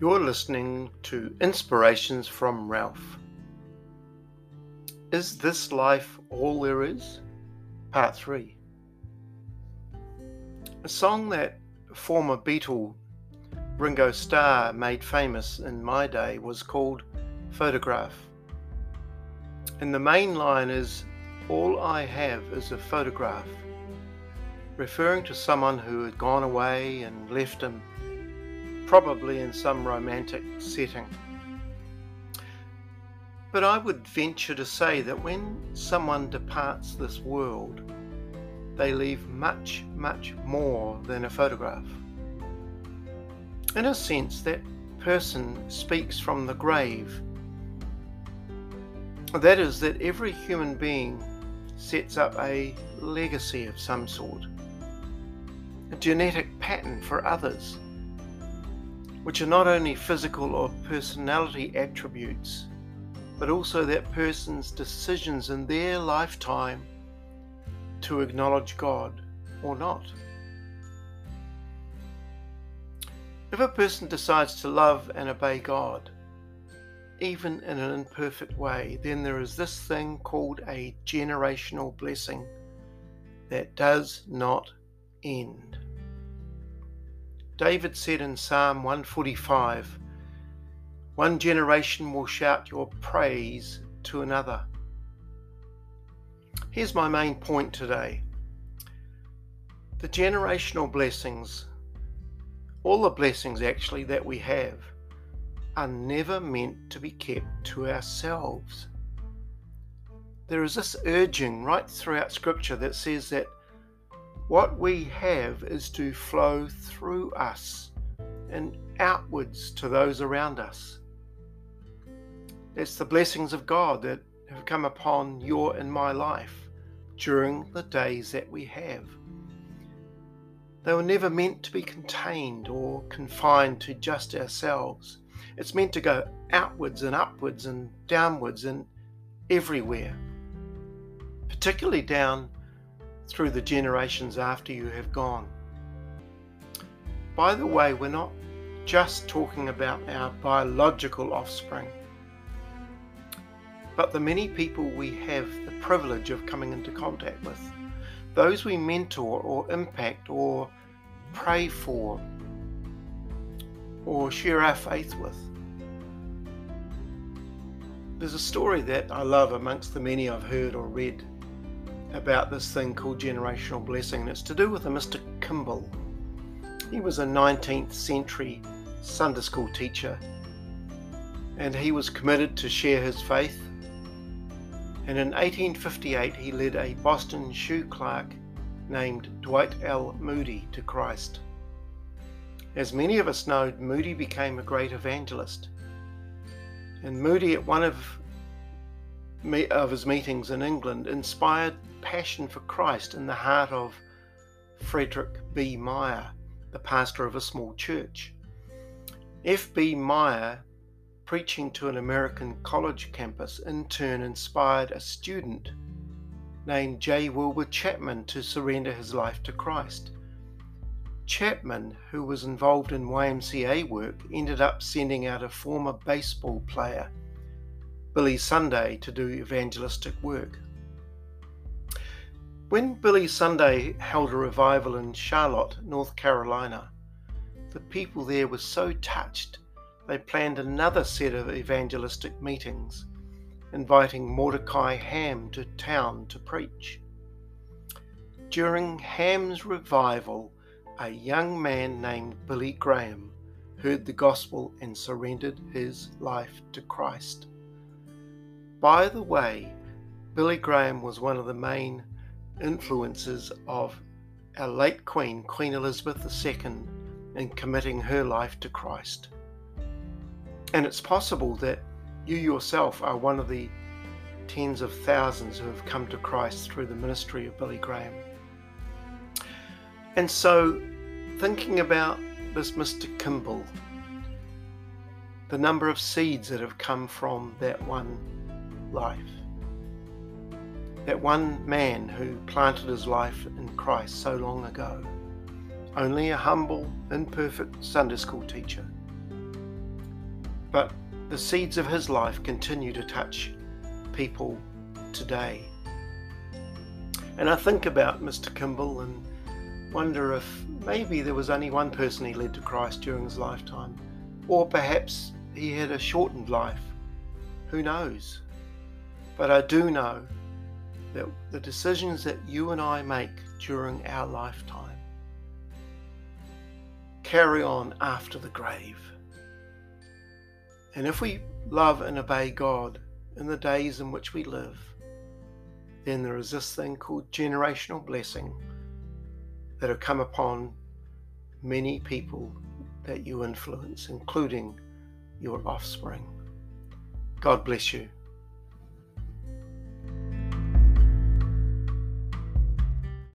You're listening to Inspirations from Ralph. Is this life all there is? Part 3. A song that former Beatle Ringo Starr made famous in my day was called Photograph. And the main line is All I have is a photograph, referring to someone who had gone away and left him probably in some romantic setting. But I would venture to say that when someone departs this world, they leave much, much more than a photograph. In a sense, that person speaks from the grave. That is, that every human being sets up a legacy of some sort, a genetic pattern for others which are not only physical or personality attributes, but also that person's decisions in their lifetime to acknowledge God or not. If a person decides to love and obey God, even in an imperfect way, then there is this thing called a generational blessing that does not end. David said in Psalm 145 One generation will shout your praise to another. Here's my main point today the generational blessings, all the blessings actually that we have, are never meant to be kept to ourselves. There is this urging right throughout Scripture that says that what we have is to flow through us and outwards to those around us. It's the blessings of God that have come upon your and my life during the days that we have. They were never meant to be contained or confined to just ourselves. It's meant to go outwards and upwards and downwards and everywhere, particularly down through the generations after you have gone. By the way, we're not just talking about our biological offspring, but the many people we have the privilege of coming into contact with, those we mentor or impact or pray for or share our faith with. There's a story that I love amongst the many I've heard or read about this thing called generational blessing, and it's to do with a Mr. Kimball. He was a 19th century Sunday school teacher, and he was committed to share his faith. And in 1858, he led a Boston shoe clerk named Dwight L. Moody to Christ. As many of us know, Moody became a great evangelist. And Moody, at one of of his meetings in England inspired passion for Christ in the heart of Frederick B. Meyer, the pastor of a small church. F.B. Meyer, preaching to an American college campus, in turn inspired a student named J. Wilbur Chapman to surrender his life to Christ. Chapman, who was involved in YMCA work, ended up sending out a former baseball player Billy Sunday to do evangelistic work. When Billy Sunday held a revival in Charlotte, North Carolina, the people there were so touched they planned another set of evangelistic meetings, inviting Mordecai Ham to town to preach. During Ham's revival, a young man named Billy Graham heard the gospel and surrendered his life to Christ. By the way, Billy Graham was one of the main influences of our late Queen, Queen Elizabeth II, in committing her life to Christ. And it's possible that you yourself are one of the tens of thousands who have come to Christ through the ministry of Billy Graham. And so, thinking about this Mr. Kimball, the number of seeds that have come from that one life. That one man who planted his life in Christ so long ago, only a humble, imperfect Sunday school teacher, but the seeds of his life continue to touch people today. And I think about Mr. Kimball and wonder if maybe there was only one person he led to Christ during his lifetime, or perhaps he had a shortened life. Who knows? But I do know that the decisions that you and I make during our lifetime carry on after the grave. And if we love and obey God in the days in which we live, then there is this thing called generational blessing that have come upon many people that you influence, including your offspring. God bless you.